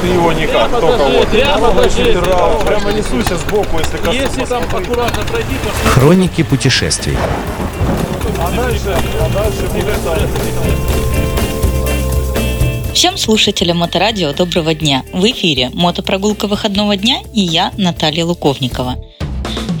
Ты его никак, только вот. прямо ложись. Прямо, прямо несуйся сбоку, если коснусь. Если там аккуратно пройти, то Хроники путешествий. А дальше, а дальше. Всем слушателям Моторадио доброго дня! В эфире мотопрогулка выходного дня и я, Наталья Луковникова.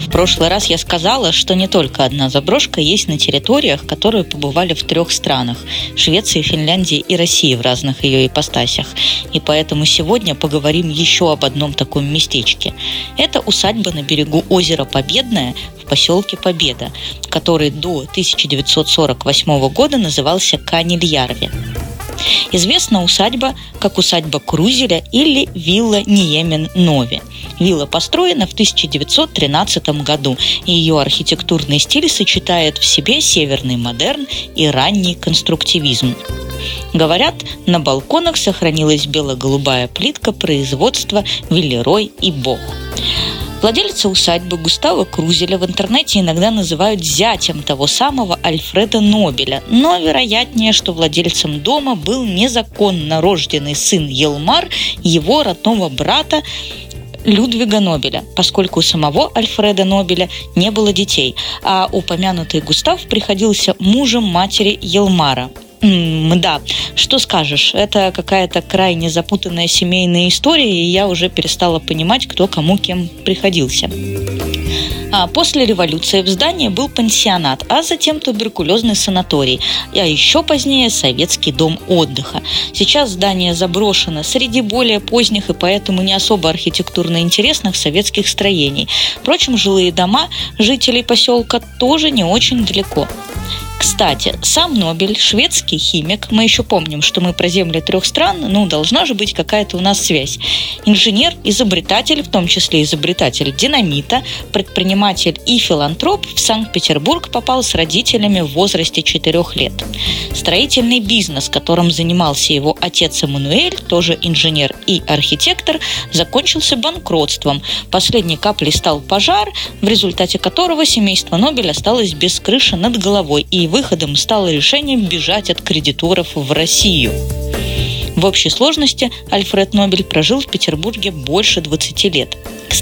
В прошлый раз я сказала, что не только одна заброшка есть на территориях, которые побывали в трех странах – Швеции, Финляндии и России в разных ее ипостасях. И поэтому сегодня поговорим еще об одном таком местечке. Это усадьба на берегу озера Победное в поселке Победа, который до 1948 года назывался Канильярви. Известна усадьба как усадьба Крузеля или вилла Ниемен Нови. Вилла построена в 1913 году, и ее архитектурный стиль сочетает в себе северный модерн и ранний конструктивизм. Говорят, на балконах сохранилась бело-голубая плитка производства Виллерой и Бог. Владельца усадьбы Густава Крузеля в интернете иногда называют зятем того самого Альфреда Нобеля, но вероятнее, что владельцем дома был незаконно рожденный сын Елмар, его родного брата Людвига Нобеля, поскольку у самого Альфреда Нобеля не было детей, а упомянутый Густав приходился мужем матери Елмара, Да, что скажешь, это какая-то крайне запутанная семейная история, и я уже перестала понимать, кто кому кем приходился. А после революции в здании был пансионат, а затем туберкулезный санаторий, а еще позднее советский дом отдыха. Сейчас здание заброшено среди более поздних и поэтому не особо архитектурно интересных советских строений. Впрочем, жилые дома жителей поселка тоже не очень далеко. Кстати, сам Нобель, шведский химик, мы еще помним, что мы про земли трех стран, ну, должна же быть какая-то у нас связь. Инженер, изобретатель, в том числе изобретатель динамита, предприниматель и филантроп в Санкт-Петербург попал с родителями в возрасте 4 лет. Строительный бизнес, которым занимался его отец Эммануэль, тоже инженер и архитектор, закончился банкротством. Последней каплей стал пожар, в результате которого семейство Нобеля осталось без крыши над головой и выходом стало решение бежать от кредиторов в Россию. В общей сложности Альфред Нобель прожил в Петербурге больше 20 лет.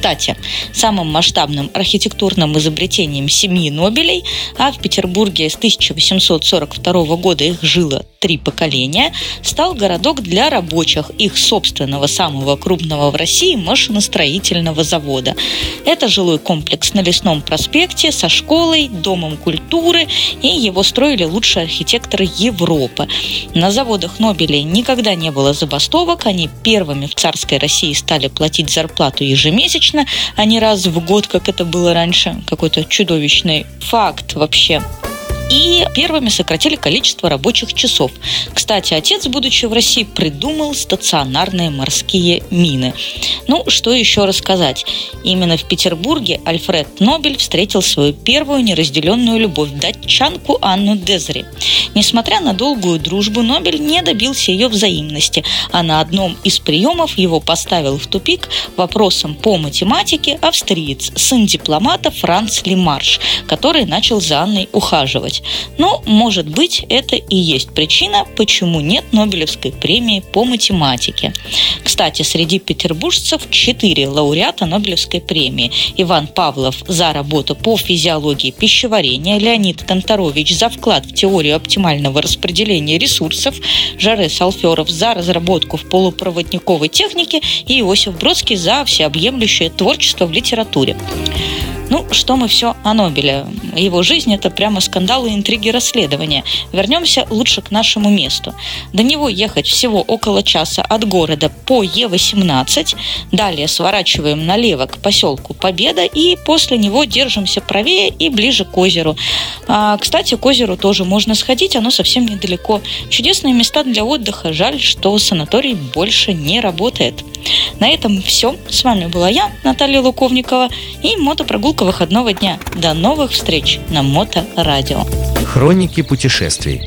Кстати, самым масштабным архитектурным изобретением семьи Нобелей, а в Петербурге с 1842 года их жило три поколения, стал городок для рабочих их собственного самого крупного в России машиностроительного завода. Это жилой комплекс на Лесном проспекте со школой, домом культуры, и его строили лучшие архитекторы Европы. На заводах Нобелей никогда не было забастовок, они первыми в царской России стали платить зарплату ежемесячно, а не раз в год, как это было раньше. Какой-то чудовищный факт вообще и первыми сократили количество рабочих часов. Кстати, отец, будучи в России, придумал стационарные морские мины. Ну, что еще рассказать? Именно в Петербурге Альфред Нобель встретил свою первую неразделенную любовь – датчанку Анну Дезри. Несмотря на долгую дружбу, Нобель не добился ее взаимности, а на одном из приемов его поставил в тупик вопросом по математике австриец, сын дипломата Франц Лемарш, который начал за Анной ухаживать. Но, может быть, это и есть причина, почему нет Нобелевской премии по математике. Кстати, среди петербуржцев четыре лауреата Нобелевской премии. Иван Павлов за работу по физиологии пищеварения, Леонид Конторович за вклад в теорию оптимального распределения ресурсов, Жаре Салферов за разработку в полупроводниковой технике и Иосиф Бродский за всеобъемлющее творчество в литературе. Ну, что мы все о Нобеле. Его жизнь – это прямо скандалы, интриги, расследования. Вернемся лучше к нашему месту. До него ехать всего около часа от города по Е18. Далее сворачиваем налево к поселку Победа и после него держимся правее и ближе к озеру. А, кстати, к озеру тоже можно сходить, оно совсем недалеко. Чудесные места для отдыха. Жаль, что санаторий больше не работает. На этом все. С вами была я, Наталья Луковникова, и мотопрогулка выходного дня. До новых встреч на Моторадио. Хроники путешествий.